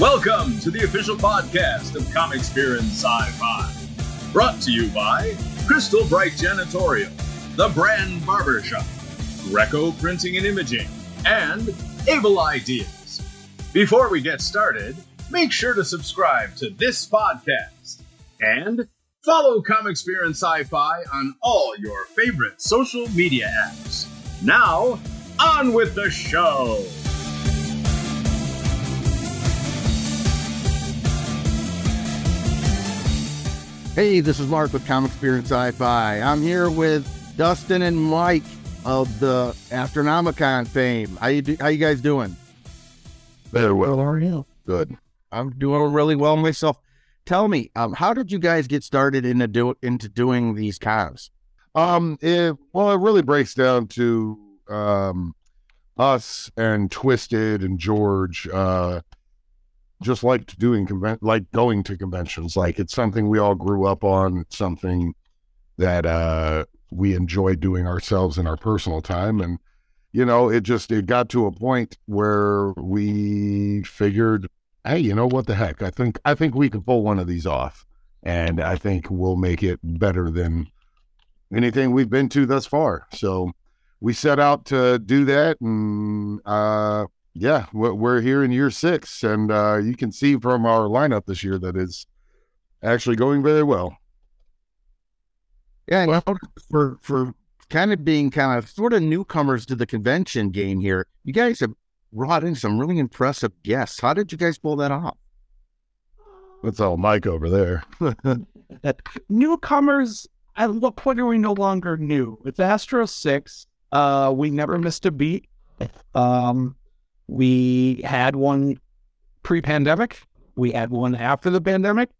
Welcome to the official podcast of Comic Spear and Sci-Fi. Brought to you by Crystal Bright Janitorial, The Brand Barbershop, Greco Printing and Imaging, and Able Ideas. Before we get started, make sure to subscribe to this podcast and follow Comic Spear and Sci-Fi on all your favorite social media apps. Now, on with the show! Hey, this is Mark with Comic Experience and Sci-Fi. I'm here with Dustin and Mike of the Astronomicon fame. How you do, how you guys doing? Very well. How are you? Good. I'm doing really well myself. Tell me, um, how did you guys get started into do into doing these cons? Um, it, well, it really breaks down to um, us and Twisted and George. Uh, just liked doing conven- like going to conventions. Like it's something we all grew up on. It's something that uh, we enjoy doing ourselves in our personal time, and you know, it just it got to a point where we figured, hey, you know what the heck? I think I think we can pull one of these off, and I think we'll make it better than anything we've been to thus far. So we set out to do that, and uh, yeah, we're we're here in year six, and uh, you can see from our lineup this year that it's actually going very well. Yeah, and for for kind of being kind of sort of newcomers to the convention game here, you guys have brought in some really impressive guests. How did you guys pull that off? That's all Mike over there. newcomers at what point are we no longer new it's astro 6 uh we never missed a beat um we had one pre-pandemic we had one after the pandemic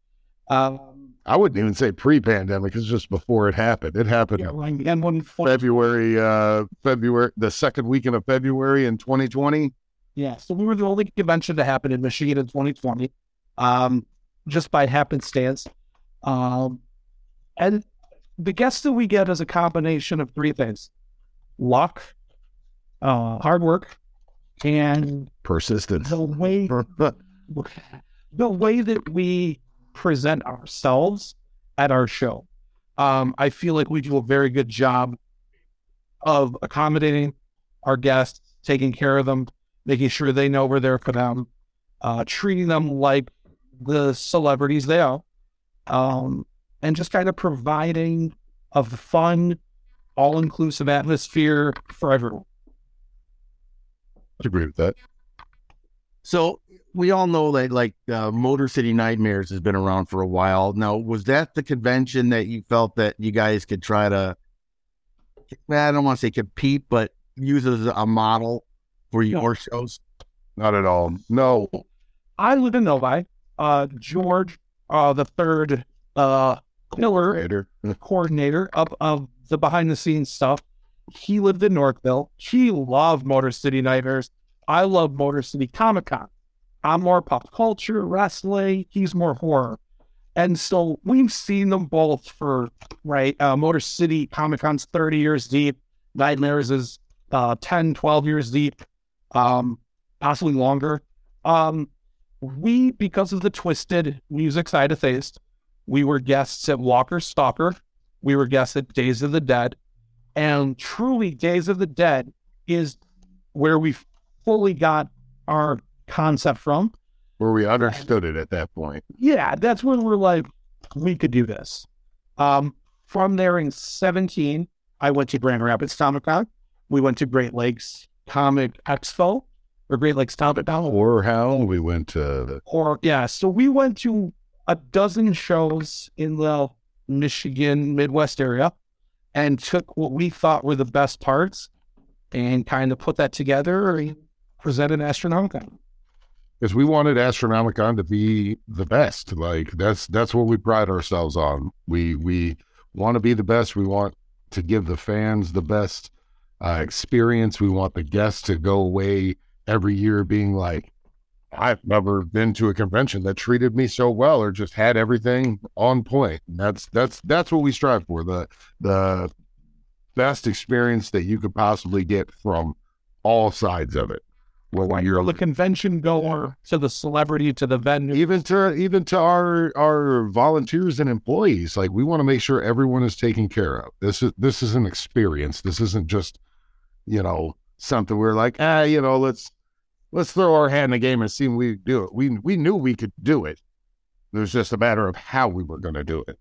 um I wouldn't even say pre-pandemic; it's just before it happened. It happened yeah, like, and one February, uh, February, the second weekend of February in 2020. Yeah, so we were the only convention to happen in Michigan in 2020, um, just by happenstance. Um, and the guests that we get is a combination of three things: luck, uh, hard work, and persistence. The way the way that we present ourselves at our show. Um, I feel like we do a very good job of accommodating our guests, taking care of them, making sure they know we're there for them, uh, treating them like the celebrities they are, um, and just kind of providing a fun, all inclusive atmosphere for everyone. I agree with that. So we all know that like uh, Motor City Nightmares has been around for a while. Now, was that the convention that you felt that you guys could try to? I don't want to say compete, but use as a model for your no. shows. Not at all. No, I live in Novi. Uh, George, uh, the third uh, pillar coordinator, coordinator of, of the behind the scenes stuff. He lived in Northville. He loved Motor City Nightmares. I love Motor City Comic Con. I'm more pop culture, wrestling. He's more horror. And so we've seen them both for, right? Uh, Motor City Comic Con's 30 years deep. Nightmares is uh, 10, 12 years deep, um, possibly longer. Um, we, because of the twisted music side of things, we were guests at Walker Stalker. We were guests at Days of the Dead. And truly, Days of the Dead is where we fully got our concept from. Where we understood it at that point. Yeah, that's when we're like, we could do this. Um, from there in 17, I went to Grand Rapids Comic Con. We went to Great Lakes Comic Expo or Great Lakes Comic Con. Or how we went to the... Or, yeah, so we went to a dozen shows in the Michigan Midwest area and took what we thought were the best parts and kind of put that together and presented Astronomicon because we wanted Astronomicon to be the best. Like that's that's what we pride ourselves on. We we want to be the best. We want to give the fans the best uh, experience. We want the guests to go away every year being like, I've never been to a convention that treated me so well or just had everything on point. And that's that's that's what we strive for. The the best experience that you could possibly get from all sides of it. Well, you're the convention goer to the celebrity to the venue. even to even to our our volunteers and employees like we want to make sure everyone is taken care of this is this is an experience this isn't just you know something we're like ah you know let's let's throw our hat in the game and see if we do it we we knew we could do it it was just a matter of how we were going to do it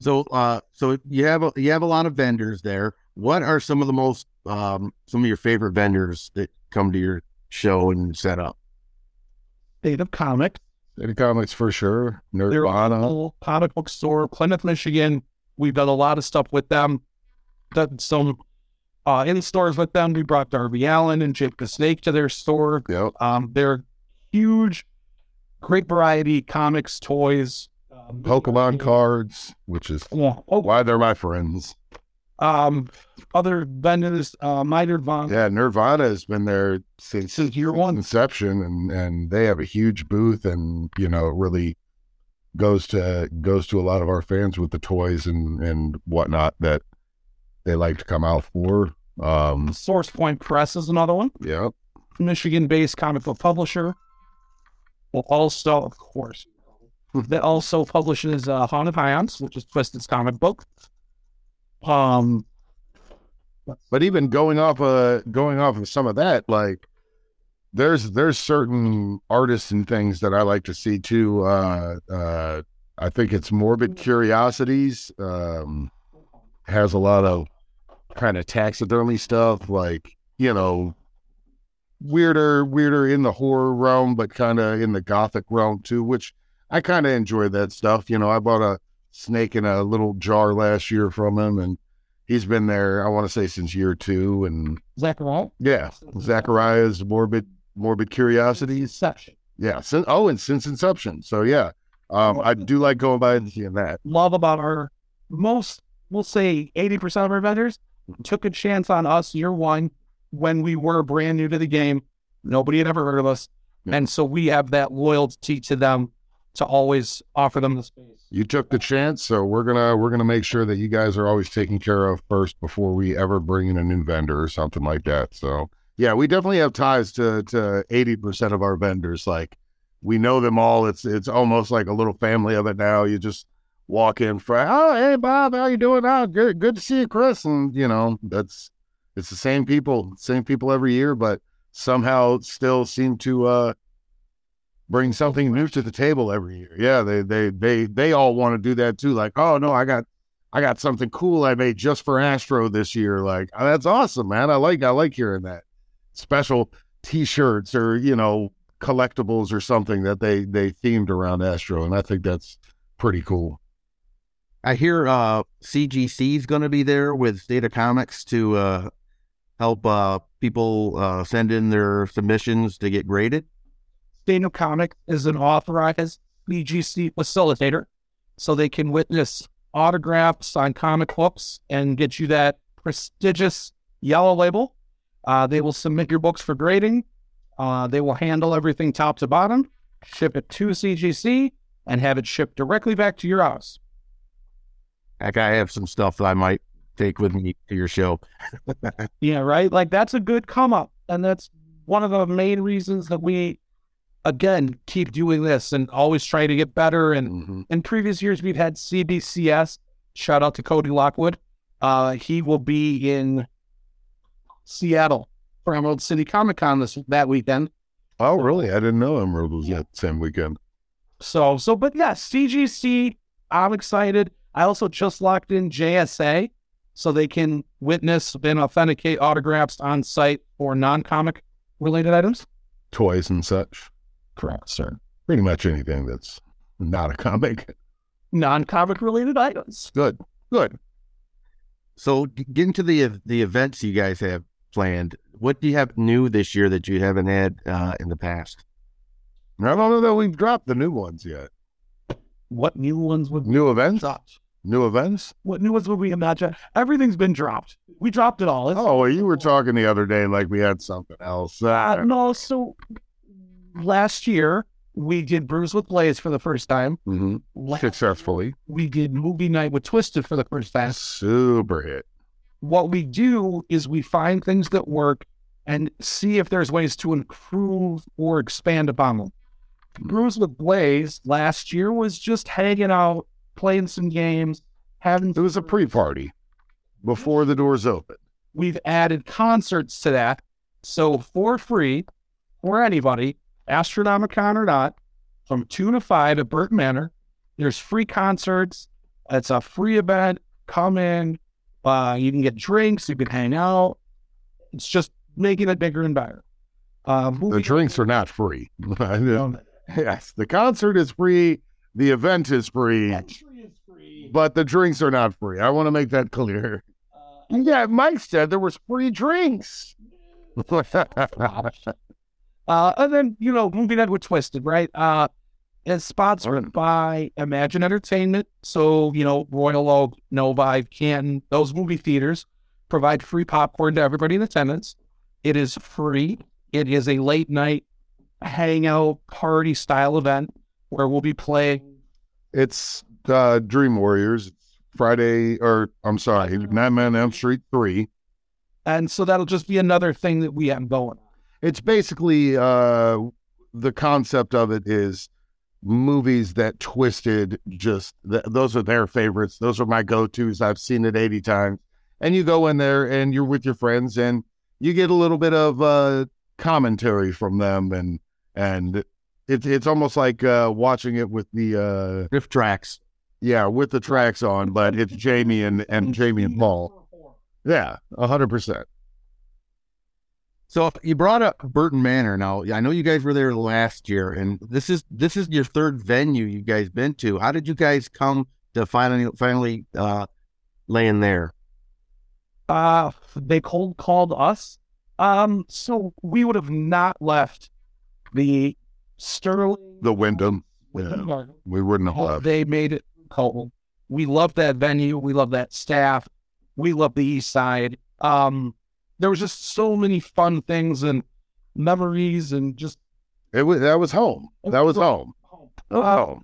So, uh, so you have a, you have a lot of vendors there. What are some of the most um, some of your favorite vendors that come to your show and set up? State of Comics. Data comics for sure They're nirvana comic book store, Plymouth, Michigan. We've done a lot of stuff with them. Done some uh, in stores with them. We brought Darby Allin and Jake the Snake to their store. yep Um, they're huge, great variety comics, toys, um, pokemon cards which is Yeah. Oh, why they're my friends um, other vendors, uh, Miter Von. Yeah, Nirvana has been there since Since year one. inception, and and they have a huge booth, and you know, it really goes to goes to a lot of our fans with the toys and and whatnot that they like to come out for. Um, Source Point Press is another one. yeah, Michigan-based comic book publisher. Well, also, of course, that also publishes uh, Haunted Highlands, which is Twisted's comic book. Um, but even going off uh going off of some of that, like there's there's certain artists and things that I like to see too. Uh, uh, I think it's Morbid Curiosities. Um, has a lot of kind of taxidermy stuff, like you know, weirder, weirder in the horror realm, but kind of in the gothic realm too. Which I kind of enjoy that stuff. You know, I bought a snake in a little jar last year from him, and he's been there. I want to say since year two, and Zachariah. yeah, Zachariah's morbid morbid curiosities. Inception. Yeah. Since, oh, and since inception. So yeah, um, I do like going by and seeing that. Love about our most, we'll say 80% of our vendors took a chance on us year one when we were brand new to the game. Nobody had ever heard of us. Yeah. And so we have that loyalty to them to always offer them the space. You took the chance, so we're gonna we're gonna make sure that you guys are always taken care of first before we ever bring in a new vendor or something like that. So yeah, we definitely have ties to to eighty percent of our vendors. Like we know them all. It's it's almost like a little family of it now. You just walk in for oh hey Bob, how you doing? Oh good good to see you, Chris. And you know that's it's the same people, same people every year, but somehow still seem to uh bring something new to the table every year. Yeah, they they they they all want to do that too. Like, oh no, I got I got something cool I made just for Astro this year. Like, oh, that's awesome, man. I like I like hearing that. Special T-shirts or you know collectibles or something that they they themed around Astro, and I think that's pretty cool. I hear uh, CGC is going to be there with Data Comics to uh, help uh, people uh, send in their submissions to get graded. Daniel Comic is an authorized CGC facilitator, so they can witness autographs on comic books and get you that prestigious yellow label. Uh, they will submit your books for grading. Uh, they will handle everything top to bottom, ship it to CGC, and have it shipped directly back to your house. Like I have some stuff that I might take with me to your show. Yeah, right. Like that's a good come up, and that's one of the main reasons that we, again, keep doing this and always try to get better. And Mhm. in previous years, we've had CBCS. Shout out to Cody Lockwood. Uh, he will be in Seattle for Emerald City Comic Con this that weekend. Oh, really? I didn't know Emerald was that same weekend. So, so, but yeah, CGC. I'm excited. I also just locked in JSA, so they can witness and authenticate autographs on site for non-comic related items. Toys and such. Correct, sir. Pretty much anything that's not a comic. Non-comic related items. Good. Good. So getting to the the events you guys have planned, what do you have new this year that you haven't had uh, in the past? I don't know that we've dropped the new ones yet. What new ones would New events? drop? New events? What new ones would we imagine? Everything's been dropped. We dropped it all. It's- Oh, well, you were talking the other day like we had something else. Uh, Uh, no, so last year we did Brews with Blaze for the first time. mhm. Last Successfully. we did movie night with Twisted for the first time. Super hit. What we do is we find things that work and see if there's ways to improve or expand upon them. Brews with Blaze last year was just hanging out, playing some games, having. It was a pre-party before the doors open. We've added concerts to that, so for free for anybody, Astronomicon or not, from two to five at Burton Manor. There's free concerts. It's a free event. Come in. Uh, you can get drinks. You can hang out. It's just making it bigger and better. Uh, The drinks are not free. Yes, the concert is free. The event is free, entry is free. but the drinks are not free. I want to make that clear. Uh, Yeah, Mike said there was free drinks. Uh, and then, you know, moving on with Twisted, right? Uh, it's sponsored by Emagine Entertainment. So, you know, Royal Oak, Novi, Canton, those movie theaters provide free popcorn to everybody in attendance. It is free. It is a late night hangout party style event where we'll be playing. it's uh, Dream Warriors. It's Friday, or I'm sorry, Nightmare on Elm Street 3. And so that'll just be another thing that we have going. It's basically uh, the concept of it is movies that twisted just th- those are their favorites. Those are my go tos. I've seen it 80 times. And you go in there and you're with your friends and you get a little bit of uh, commentary from them. And and it's it's almost like uh, watching it with the, uh, RiffTrax. yeah, with the tracks on, but it's Jamie and, and Jamie and Paul. Yeah, 100%. So you brought up Burton Manor. Now I know you guys were there last year, and this is this is your third venue you guys been to. How did you guys come to finally finally uh, laying there? Uh, they cold called us. Um, so we would have not left the Sterling. The Wyndham. Yeah. We wouldn't have Oh. They made it cold. We love that venue. We love that staff. We love the East Side. Um, there was just so many fun things and memories and just It was that was home. That was home. Uh,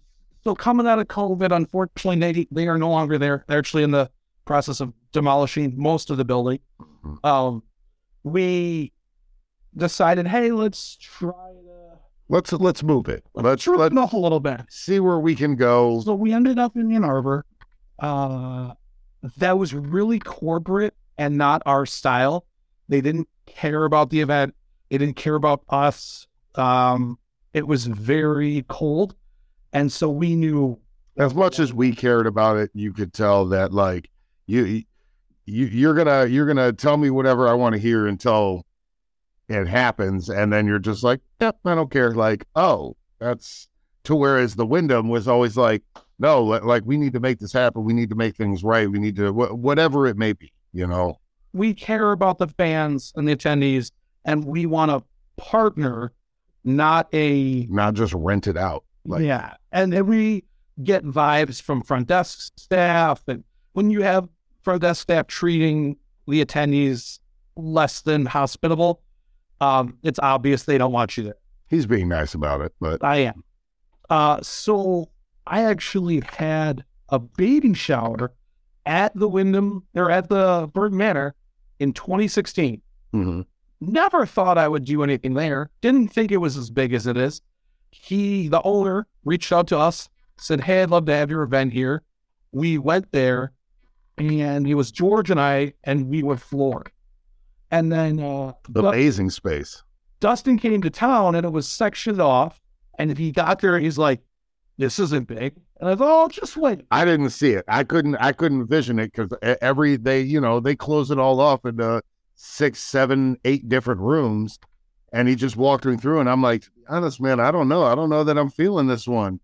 so coming out of COVID, unfortunately, they, they are no longer there. They're actually in the process of demolishing most of the building. Mhm. Um, we decided, hey, let's try Let's let's move it. Let's let's up a little bit. see where we can go. So we ended up in Ann Arbor. Uh, that was really corporate and not our style. They didn't care about the event. They didn't care about us. Um, it was very cold, and so we knew As much as we cared about it, you could tell that like you you you're gonna you're gonna tell me whatever I want to hear until it happens, and then you're just like, yep, I don't care. Like, oh, that's to whereas the Wyndham was always like, no, like we need to make this happen. We need to make things right. We need to wh- whatever it may be, you know. we care about the fans and the attendees, and we want to partner, not a Not just rent it out. Like, yeah. And then we get vibes from front desk staff, and when you have front desk staff treating the attendees less than hospitable, um, it's obvious they don't want you there. he's being nice about it, but I am. Uh, so I actually had a baby shower at the Wyndham or at the Burton Manor in 2016. mhm. Never thought I would do anything there. Didn't think it was as big as it is. He, the owner, reached out to us, said, Hey, I'd love to have your event here. We went there, and it was George and I, and we were floored. And then uh, amazing space. Dustin came to town, and it was sectioned off. And if he got there, he's like, This isn't big. And I thought, Oh, just wait. I didn't see it. I couldn't. I couldn't vision it because every they, you know, they close it all off into six, seven, eight different rooms, and he just walked me through, and I'm like, honest man, I don't know. I don't know that I'm feeling this one.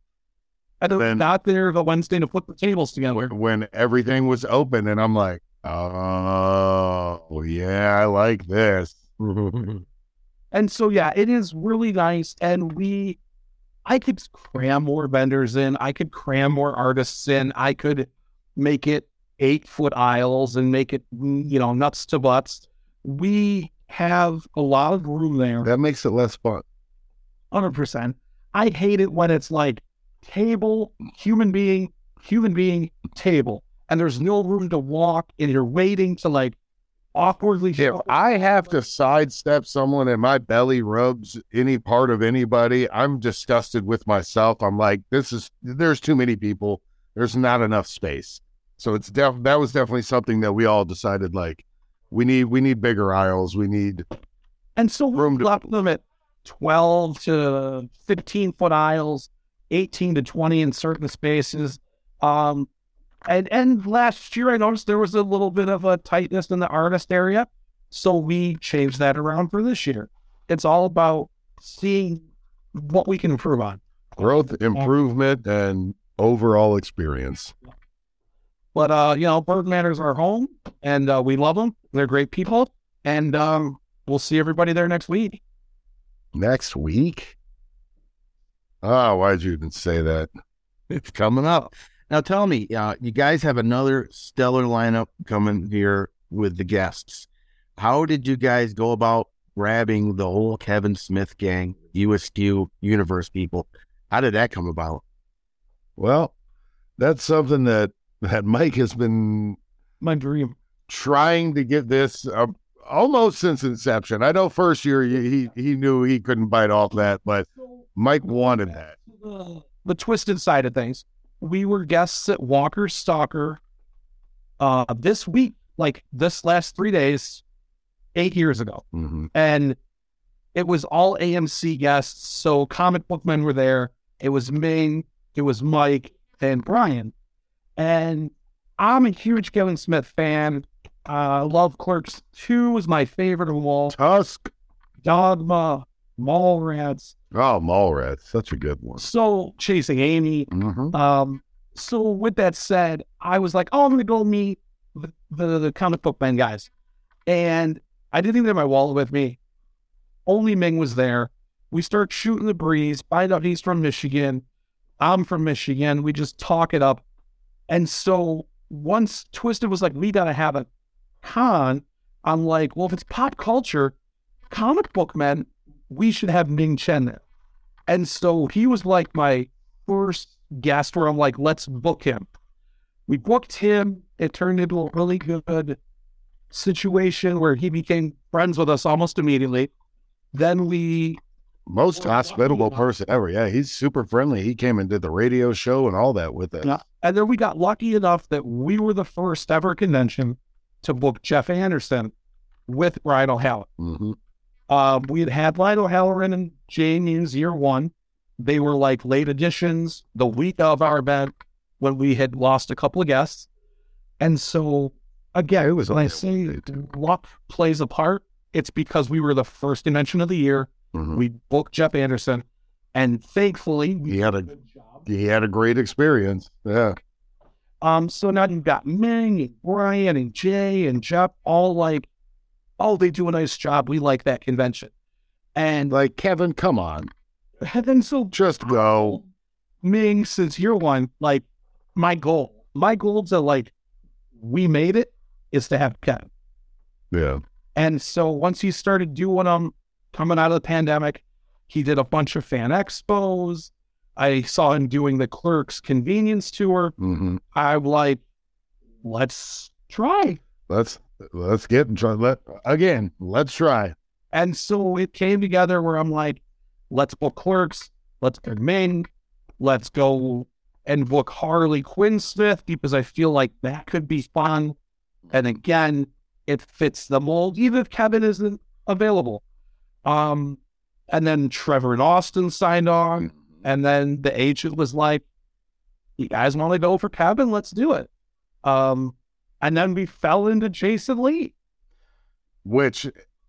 And I Then- got there the Wednesday to put the tables together. When everything was open, and I'm like, oh yeah, I like this. And so, yeah, it is really nice. And we, I could cram more vendors in. I could cram more artists in. I could make it eight foot aisles and make it, you know, nuts to butts. We have a lot of room there. That makes it less fun. 100%. I hate it when it's like table, human being, human being, table. And there's no room to walk and you're waiting to like awkwardly If I have to sidestep someone and my belly rubs any part of anybody, I'm disgusted with myself. I'm like, this is there's too many people. There's not enough space. So it's def that was definitely something that we all decided like we need we need bigger aisles. We need And so room to- them 12 to 15 foot aisles, 18 to 20 in certain spaces. Um, and, and last year, I noticed there was a little bit of a tightness in the artist area. So we changed that around for this year. It's all about seeing what we can improve on. growth, improvement, and overall experience. But, uh, you know, Bird Matters are home and uh, we love them. They're great people. And um, we'll see everybody there next week. Next week? Ah, why'd you even say that? It's coming up. Now tell me, uh, you guys have another stellar lineup coming here with the guests. How did you guys go about grabbing the whole Kevin Smith gang, View Askew universe people? How did that come about? Well, that's something that that Mike has been My dream. trying to get this uh, almost since inception. I know first year he he knew he couldn't bite off that, but Mike wanted that. the, the twisted side of things. We were guests at Walker Stalker uh, this week, like this last three days, eight years ago. hmm And it was all AMC guests. So comic book men were there. It was Ming, it was Mike, and Brian. And I'm a huge Kevin Smith fan. I love Clerks 2 was my favorite of all. Tusk. Dogma, Mallrats. Oh, Mallrats, such a good one. So Chasing Amy. hmm Um, so with that said, I was like, oh, I'm gonna go meet the, the, the comic book men guys. And I didn't even have my wallet with me. Only Ming was there. We start shooting the breeze, find out he's from Michigan. I'm from Michigan. We just talk it up. And so once Twisted was like, we gotta have a con, I'm like, well, if it's pop culture, comic book men, we should have Ming Chen. And so he was like my first guest where I'm like, let's book him. We booked him. It turned into a really good situation where he became friends with us almost immediately. Then we, Most hospitable person ever. Yeah, he's super friendly. He came and did the radio show and all that with us. Yeah. and then we got lucky enough that we were the first ever convention to book Jeff Anderson with Brian O'Halloran. hmm Um, we had had Brian O'Halloran and Jay Mewes year one. They were like late additions the week of our event when we had lost a couple of guests. And so, again, it was when I say luck plays a part, it's because we were the first convention of the year. Mhm. We booked Jeff Anderson, and thankfully, we He had a- job. He had a great experience. Yeah. Um, so now you've got Ming and Brian and Jay and Jeff all like, oh, they do a nice job. We like that convention. And Like, Kevin, come on. and then so Just go. Ming, since you're one, like my goal, my goal to like we made it is to have Kevin. Yeah. And so once he started doing them coming out of the pandemic, he did a bunch of fan expos. I saw him doing the clerks convenience tour. hmm I'm like, let's try. Let's let's get and try. Let again. Let's try. And so it came together where I'm like, let's book clerks, let's book Ming, let's go and book Harley Quinn Smith because I feel like that could be fun. And again, it fits the mold, even if Kevin isn't available. Um, and then Trevor and Austin signed on, and then the agent was like, "You guys want to go for Kevin? Let's do it." Um, and then we fell into Jason Lee. Which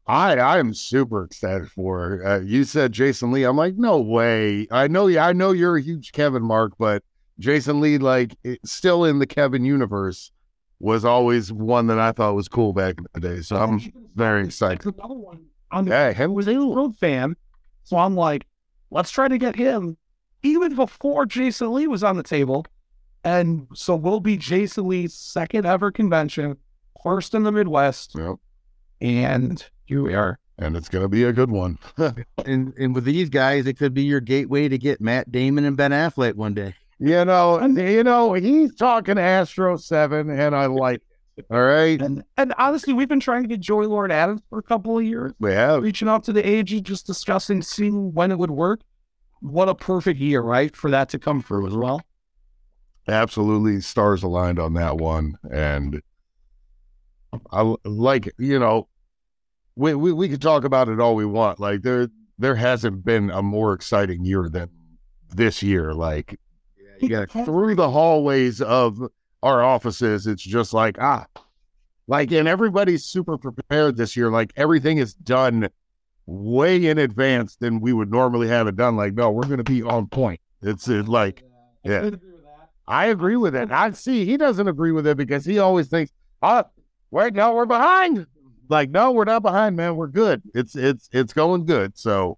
I I am super excited for. Uh, you said Jason Lee. I'm like, no way. I know. I know you're a huge Kevin mark, but Jason Lee, like, still in the Kevin universe, was always one that I thought was cool back in the day. So I'm very excited. There's another one on the Yeah, him was a road fan. So I'm like, let's try to get him even before Jason Lee was on the table. And so we'll be Jason Lee's second ever convention, first in the Midwest. Yep. And here we are. and it's gonna be a good one. And and with these guys, it could be your gateway to get Matt Damon and Ben Affleck one day. You know, and, you know, he's talking Astro Seven, and I like. It. All right. And and honestly, we've been trying to get Joey Lauren Adams for a couple of years, We have. reaching out to the AG, just discussing, seeing when it would work. What a perfect year, right, for that to come through as well. Absolutely stars aligned on that one and i like you know we, we we could talk about it all we want like there there hasn't been a more exciting year than this year like You got through the hallways of our offices it's just like ah like and everybody's super prepared this year like everything is done way in advance than we would normally have it done like no we're going to be on point it's uh, like Yeah. I agree with it. I see he doesn't agree with it because he always thinks, "Oh, wait, no, we're behind." Like, no, we're not behind, man. We're good. It's it's it's going good. So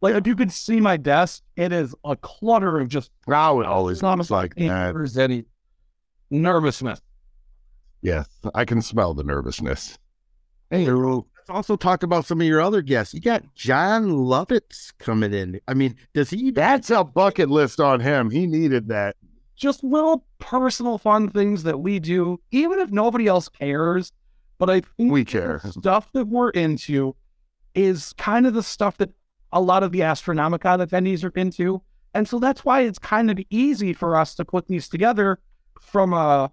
Like if you could see my desk, it is a clutter of just I would always looks like that. papers, any nervousness. Yes, I can smell the nervousness. Hey, let's also talk about some of your other guests. You got Jon Lovitz coming in. I mean, does he? That's a bucket list on him. He needed that. Just little personal fun things that we do, even if nobody else cares. But I think We the care. stuff that we're into is kind of the stuff that a lot of the Astronomicon attendees are into. And so that's why it's kind of easy for us to put these together from a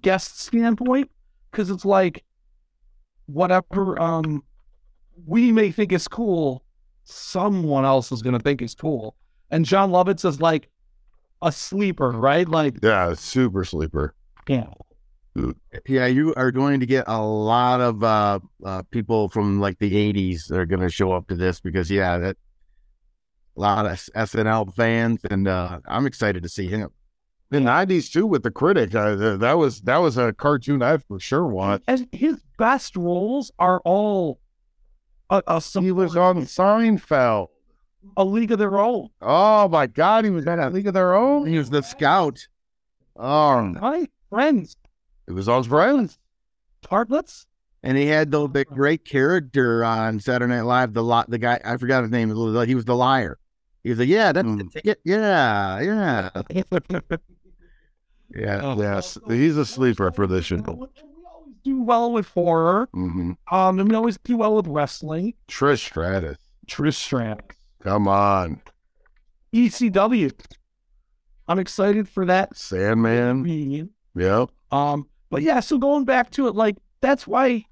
guest standpoint, because it's like whatever um we may think is cool, someone else is gonna think is cool. And Jon Lovitz is like a sleeper, right? Like Yeah, super sleeper. yeah. Yeah, you are going to get a lot of uh, uh, people from like the '80s that are going to show up to this because yeah, that a lot of SNL fans, and uh, I'm excited to see him. The nineties too with the critic. Uh, that was that was a cartoon I for sure watched. And his best roles are all a, a, He was on Seinfeld. A league of their own. Oh my God, he was in a League of Their Own. He was the scout. Oh, my Friends, it was on Friends. tartlets. And he had the, the great character on Saturday Night Live. The li- the guy I forgot his name. He was the liar. He was like, "Yeah, that's the Mm. ticket. Yeah, yeah, yeah." Oh. Yes, he's a sleeper for this show. We always do well with horror. hmm Um, and we always do well with wrestling. Trish Stratus. Trish Stratus. Come on, ECW. I'm excited for that. Sandman. Yep. Um, but yeah, so going back to it, like that's why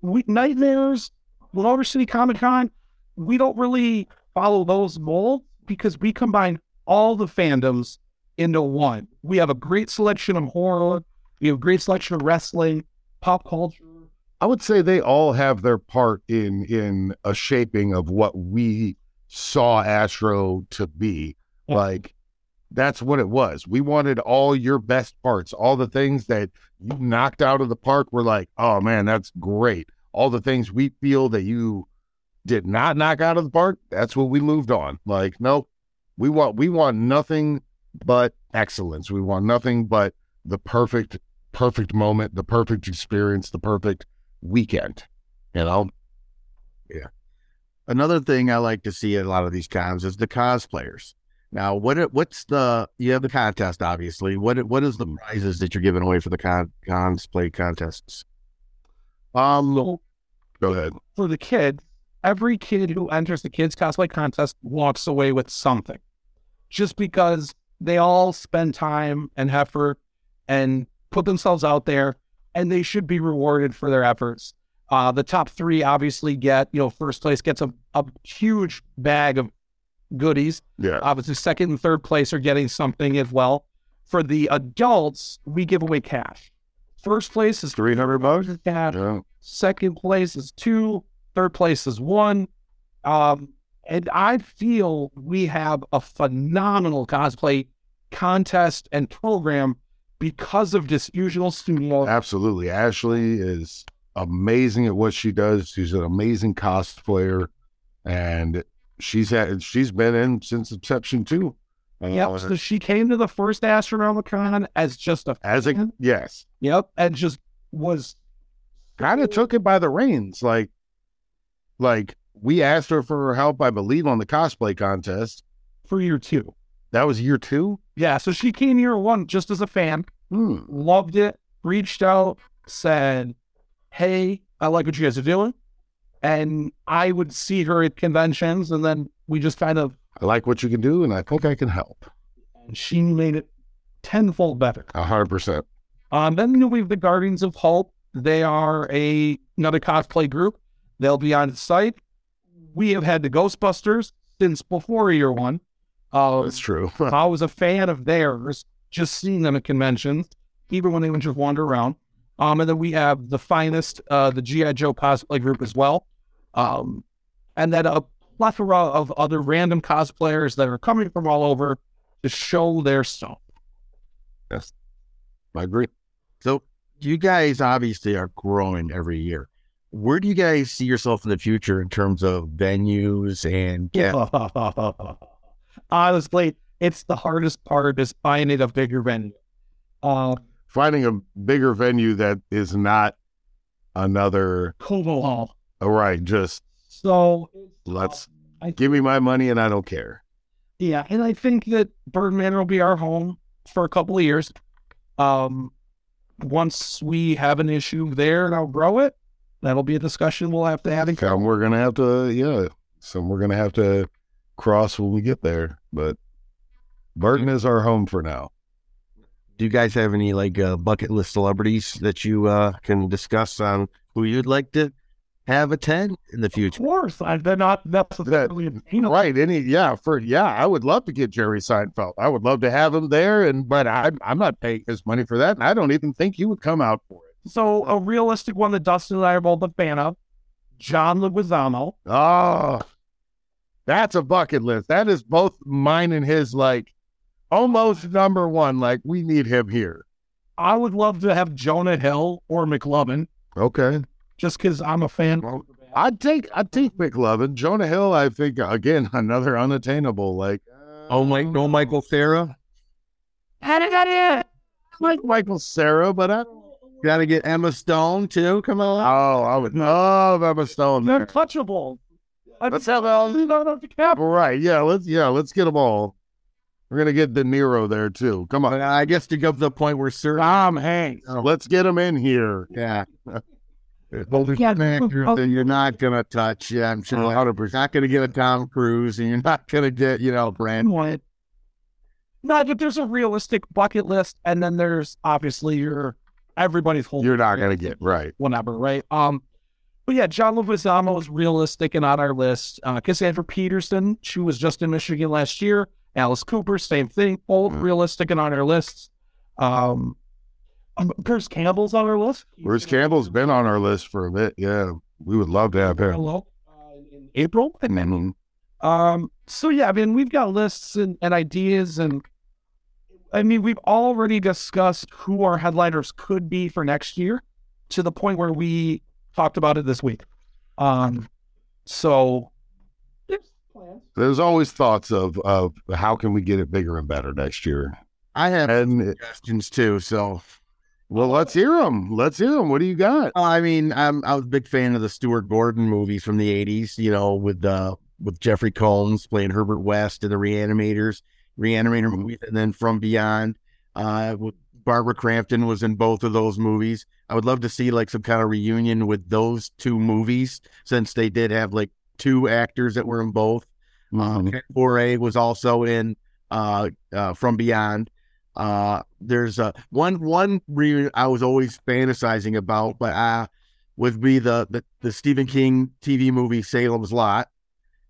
we nightmares, Motor City Comic Con, we don't really follow those molds because we combine all the fandoms into one. We have a great selection of horror, we have a great selection of wrestling, pop culture. I would say they all have their part in in a shaping of what we saw Astro to be. Yeah. Like that's what it was. We wanted all your best parts, all the things that you knocked out of the park. We're like, oh man, that's great. All the things we feel that you did not knock out of the park, that's what we moved on. Like, nope, we want we want nothing but excellence. We want nothing but the perfect, perfect moment, the perfect experience, the perfect weekend. You know, Another thing I like to see at a lot of these cons is the cosplayers. Now, what what's the you have the contest obviously. What what is the prizes that you're giving away for the con cosplay contests? um, go ahead. for the kids, every kid who enters the kids cosplay contest walks away with something. Just because they all spend time and effort and put themselves out there and they should be rewarded for their efforts. Uh, the top three obviously get, you know, first place gets a, a huge bag of goodies. Yeah, Obviously, second and third place are getting something as well. For the adults, we give away cash. First place is three hundred bucks. cash. Yeah, Second place is two. Third place is one. Um, and I feel we have a phenomenal cosplay contest and program because of Disusual Studio. absolutely. Ashley is amazing at what she does. She's an amazing cosplayer, and she's had she's been in since inception too. Yep. So she came to the first Astronomicon as just a as a yes, Yep. And just was kind of took it by the reins. Like, like we asked her for her help, I believe, on the cosplay contest. for year two. That was year two. Yeah. So she came year one just as a fan, Hmm. loved it, reached out, said, Hey, I like what you guys are doing. And I would see her at conventions, and then we just kind of, I like what you can do, and I think I can help. And she made it tenfold better. A hundred percent. Um, then you know, we have the Guardians of Hope. They are a another cosplay group. They'll be on the site. We have had the Ghostbusters since before year one. Uh, That's true. I was a fan of theirs, just seeing them at conventions, even when they would just wander around. Um, and then we have the finest, uh, the GI Joe cosplay group as well, um, and then a plethora of other random cosplayers that are coming from all over to show their stuff. Yes, I agree. So you guys obviously are growing every year. Where do you guys see yourself in the future in terms of venues and yeah, Honestly, it's the hardest part is finding a bigger venue. Uh, Finding a bigger venue that is not another. Cobo Hall. All right, just So let's I- give me my money, and I don't care. Yeah, and I think that Birdman will be our home for a couple of years. Um, once we have an issue there and I'll grow it, that'll be a discussion we'll have to have. in- Some we're gonna have to, yeah. Some we're gonna have to cross when we get there. But Burton is our home for now. Do you guys have any like uh, bucket list celebrities that you uh, can discuss on who you'd like to have attend in the future? Of course, I, they're not necessarily, you know, Right? Any? Yeah. For yeah, I would love to get Jerry Seinfeld. I would love to have him there, and but I'm I'm not paying his money for that, and I don't even think he would come out for it. So a realistic one that Dustin and I are both a fan of, John Leguizamo. Oh, that's a bucket list. That is both mine and his. Like almost number one. Like we need him here. I would love to have Jonah Hill or McLovin, Okay. just because I'm a fan. Well, I'd take I'd take McLovin. Jonah Hill, I think again another unattainable. Like uh, Oh, my no Michael Cera. How did that? It like Michael Cera, but I. Got to get Emma Stone too. Come on. Oh, I would love Emma Stone. They're there. touchable. Let's have um, all. Leonardo Right? Yeah. Let's yeah. Let's get them all. We're gonna get De Niro there too. Come on, I guess to go to the point where Sir, Tom Hanks. Let's get him in here. yeah, Yeah, that you're not gonna touch. Yeah, I'm sure. Hundred You're percent. not gonna get a Tom Cruise, and you're not gonna get you know Brand. one. No, but there's a realistic bucket list, and then there's obviously your everybody's whole. You're not gonna get right. whatever, right? Um, but yeah, John Leguizamo is realistic and on our list. Uh, Cassandra Peterson, she was just in Michigan last year. Alice Cooper, same thing, both Mm. realistic and on our lists. Um, um, Bruce Campbell's on our list. Bruce Campbell's been on our list for a bit. Yeah, we would love to have him. Hello, uh, in April. Mhm. Um, so yeah, I mean, we've got lists and, and ideas, and I mean, we've already discussed who our headliners could be for next year to the point where we talked about it this week. Um, so plans. There's always thoughts of of how can we get it bigger and better next year. I have And suggestions too. So, well, let's hear them. Let's hear them. What do you got? uh, I mean, I'm I was a big fan of the Stuart Gordon movies from the '80s. You know, with uh with Jeffrey Combs playing Herbert West in the Reanimators, Reanimator movies, and then From Beyond. Uh, with Barbara Crampton was in both of those movies. I would love to see like some kind of reunion with those two movies, since they did have like two actors that were in both. Um, Mhm. Ken Foree was also in uh, uh, From Beyond. Uh, there's uh, one one reunion I was always fantasizing about, but uh, would be the, the the Stephen King TV movie Salem's Lot.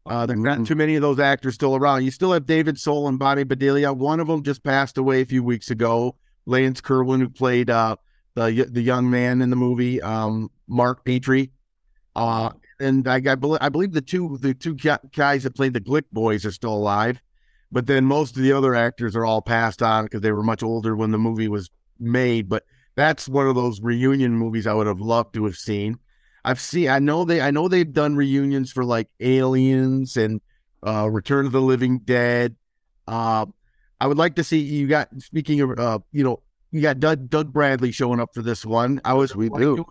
Uh, there's not too many of those actors still around. You still have David Soul and Bonnie Bedelia. One of them just passed away a few weeks ago. Lance Kerwin, who played uh, the the young man in the movie, um, Mark Petrie. Uh, and I, I, believe, I believe the two the two guys that played the Glick boys are still alive, but then most of the other actors are all passed on because they were much older when the movie was made. But that's one of those reunion movies I would have loved to have seen. I've seen I know they I know they've done reunions for like Aliens and uh, Return of the Living Dead. Uh, I would like to see you got speaking of uh, you know you got Doug, Doug Bradley showing up for this one. I was We do.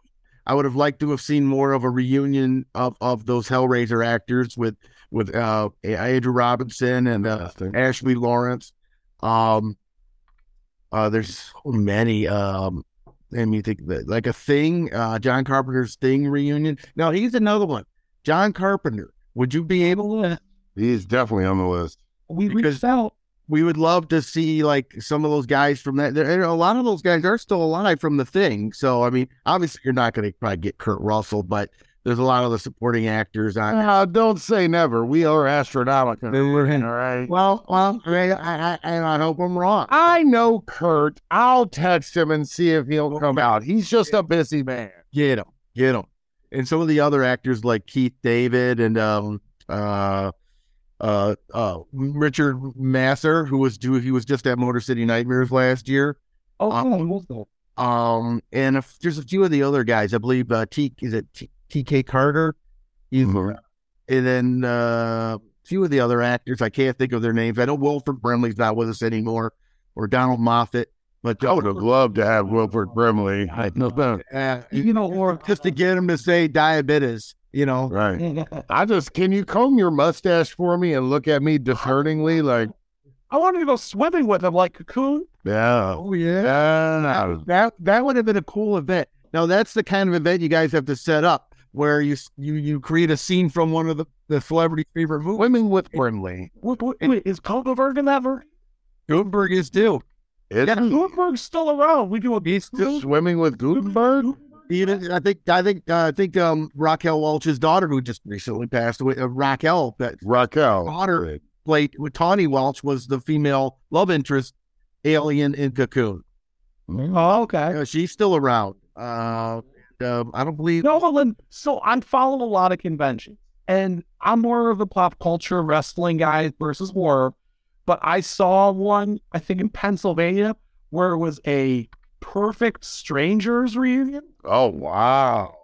I would have liked to have seen more of a reunion of, of those Hellraiser actors with with uh, Andrew Robinson and uh, Ashley Lawrence. Um, uh, there's so many. Um, I mean, think like a thing, uh, John Carpenter's Thing reunion. Now he's another one. John Carpenter. Would you be able to? He's definitely on the list. We Because- reached out. We would love to see like some of those guys from that. there- A lot of those guys are still alive from the thing. So I mean, obviously you're not going to probably get Kurt Russell, but there's a lot of the supporting actors on. Uh, don't say never. We are astronomical. All right. Well, well, I, mean, I, I, and I hope I'm wrong. I know Kurt. I'll text him and see if he'll come out. He's just a busy man. Get him, get him. And some of the other actors like Keith David and um uh uh uh Richard Masur, who was do he was just at Motor City Nightmares last year. Oh, Uh, oh, we'll. Um, and if, there's a few of the other guys. I believe uh, T is it T- T.K. Carter, He's- Mhm. and then uh, a few of the other actors. I can't think of their names. I know Wilford Brimley's not with us anymore, or Donald Moffat. But I would have loved to have Wilford Brimley. I know, uh, You know, or just to get him to say diabetes, you know. Right. Uh, I just can you comb your mustache for me and look at me discerningly like I wanted to go swimming with him like Cocoon. yeah. Oh yeah. Yeah. That that would have been a cool event. Now that's the kind of event you guys have to set up where you you you create a scene from one of the the celebrity favorite movies. Swimming with Brimley. Wait, wait, wait, is Kogelberg in that version? Guttenberg is too. It's Kogelberg's still around. We do a beast. Still swimming with Guttenberg. Even I think I think uh, I think um Raquel Welch's daughter who just recently passed away. Uh, Raquel that Raquel. Daughter. played with Tahnee Welch was the female love interest alien in Cocoon. Oh, okay. She's still around. Uh, um, I don't believe. No, Lynn, so I'm following a lot of conventions, and I'm more of a pop culture wrestling guy versus horror. But I saw one, I think in Pennsylvania, where it was a perfect strangers reunion. Oh wow.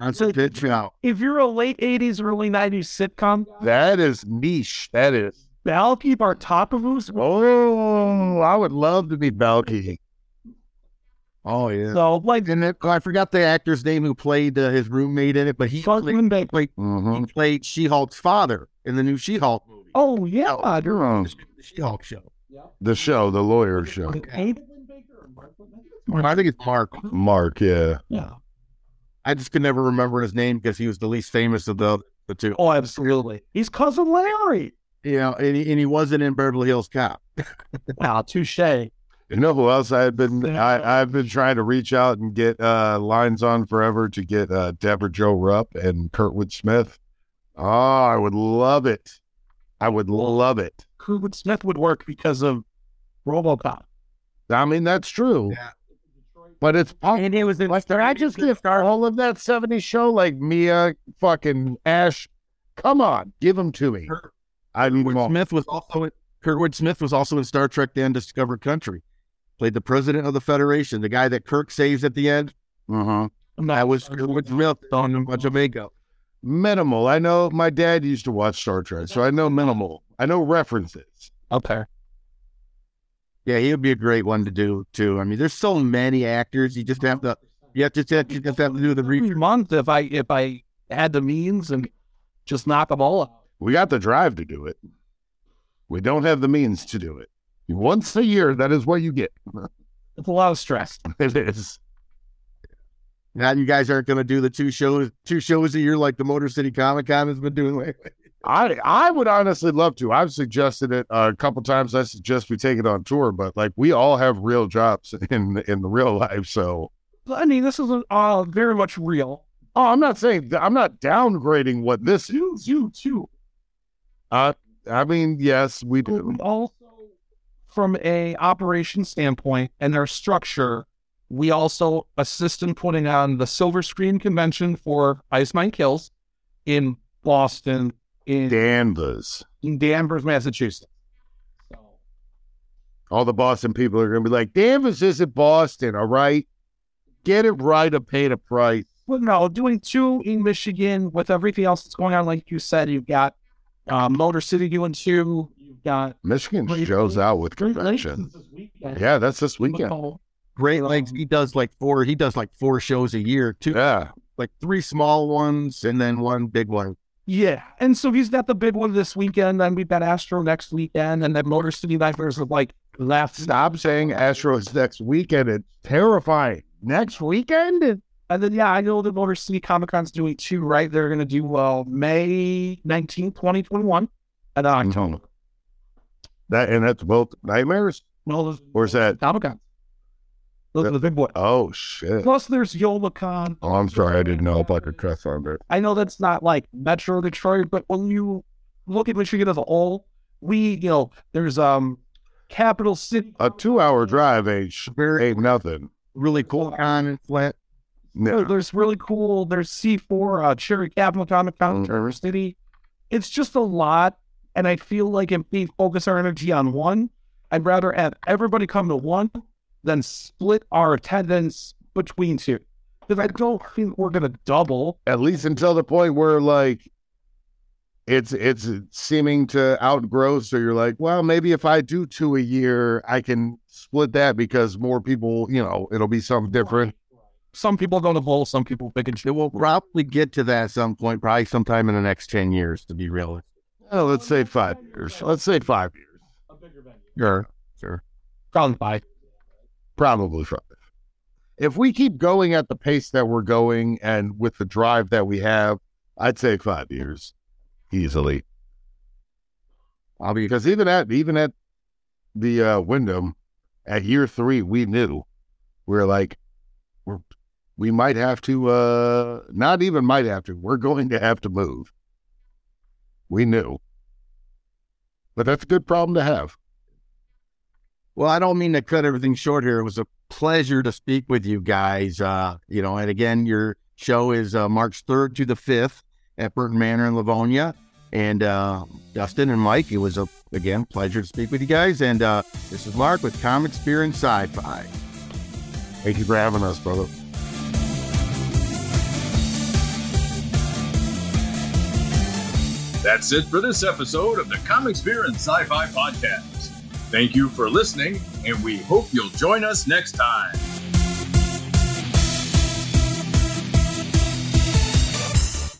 That's a good show. If you're a late 80s, early 90s sitcom, That is niche. That is. Balki Bartopoulos. Oh, I would love to be Balki. Oh yeah. So, like, And it, I forgot the actor's name who played uh, his roommate in it, but he played, played, Mm-hmm. he played She-Hulk's father in the new She-Hulk movie. Oh, yeah. You're on The She-Hulk show. Yeah. the show, the lawyer show. David Linn-Baker or Mark I think it's Mark. Mark, yeah. Yeah. I just could never remember his name because he was the least famous of the the two. Oh, absolutely. He's cousin Larry. You know, and he, and he wasn't in Beverly Hills Cop. Wow, touche. You know who else I had been I, I've been trying to reach out and get uh lines on forever to get uh Debra Jo Rupp and Kurtwood Smith. Oh, I would love it. I would love it. Kurtwood Smith would work because of RoboCop. I mean, that's true. Yeah. But it's And it was in like I just get all of that 70s show like Mia fucking Ash. Come on, give them to me. I Kurtwood. Smith was also in, Kurtwood Smith was also in Star Trek: The Undiscovered Country. Played the president of the Federation, the guy that Kirk saves at the end. Uh-huh. That was Kurtwood Smith on Jamaica. Minimal. I know my dad used to watch Star Trek, so I know minimal. I know references. Okay. Yeah, he would be a great one to do too. I mean, there's so many actors. You just have to, you have to, you just have to do the Every month, if I if I had the means and just knock them all out. We got the drive to do it. We don't have the means to do it. Once a year, that is what you get. It's a lot of stress. It is. Now you guys aren't going to do the two shows, two shows a year like the Motor City Comic Con has been doing lately. I I would honestly love to. I've suggested it a couple times. I suggest we take it on tour, but like we all have real jobs in in the real life. So I mean, this is uh, very much real. oh, I'm not saying I'm not downgrading what this You, is. you too. Uh, I mean, yes, we do. Also, from a operation standpoint and their structure, we also assist in putting on the Silver Scream Convention for Ice Nine Kills in Boston, in, Danvers. in Danvers, Massachusetts. So, All the Boston people are going to be like, Danvers isn't Boston, all right? Get it right or pay the price. well, no, doing two in Michigan with everything else that's going on, like you said, you've got uh, Motor City doing two, you've got Michigan Great shows out with Great convention. Yeah, that's this weekend. So, Great Lakes, he does like four. He does like four shows a year, two, Yeah. like three small ones and then one big one. Yeah. And so he's got the big one this weekend, then we've got Astro next weekend, and then Motor City Nightmares are like left. Stop saying Astro is next weekend. It's terrifying. Next weekend? And then, yeah, I know the Motor City Comic Con's doing two, right? They're going to do well May 19th, 2021. And uh, October. That and that's both nightmares. No, those Where's that? Comic Con. Those are the big boys. Oh shit! Plus, there's YolaCon. Oh, I'm sorry, I didn't know if I could cuss on. I know that's not like Metro Detroit, but when you look at Michigan as a whole, we, you know, there's um Capital City. A two-hour drive ain't sh- ain't nothing. Really cool con in Flint. No. There- There's really cool. There's C4, uh, Cherry Capital Comic Con. Traverse City. It's just a lot. And I feel like if we focus our energy on one, I'd rather have everybody come to one than split our attendance between two. Because I don't think we're going to double. At least until the point where like it's it's seeming to outgrow. So you're like, well, maybe if I do two a year, I can split that because more people, you know, it'll be something different. Some people don't evolve, some people pick and It choose. will probably get to that at some point, probably sometime in the next 10 years, to be realistic. Oh, let's say five years. Let's say five years. A bigger venue. Sure. Sure. Probably five. Probably five. If we keep going at the pace that we're going and with the drive that we have, I'd say five years easily. I'll be Because even at even at the uh, Wyndham, at year three, we knew we're like we're we might have to uh not even might have to. We're going to have to move. We knew. But that's a good problem to have. Well, I don't mean to cut everything short here. It was a pleasure to speak with you guys. Uh, you know, and again, your show is uh, March 3rd to the 5th at Burton Manor in Livonia. And uh, Dustin and Mike, it was a again pleasure to speak with you guys. And uh, this is Mark with Comics, Beer, and Sci-Fi. Thank you for having us, brother. That's it for this episode of the Comics Beer and Sci Fi Podcast. Thank you for listening, and we hope you'll join us next time.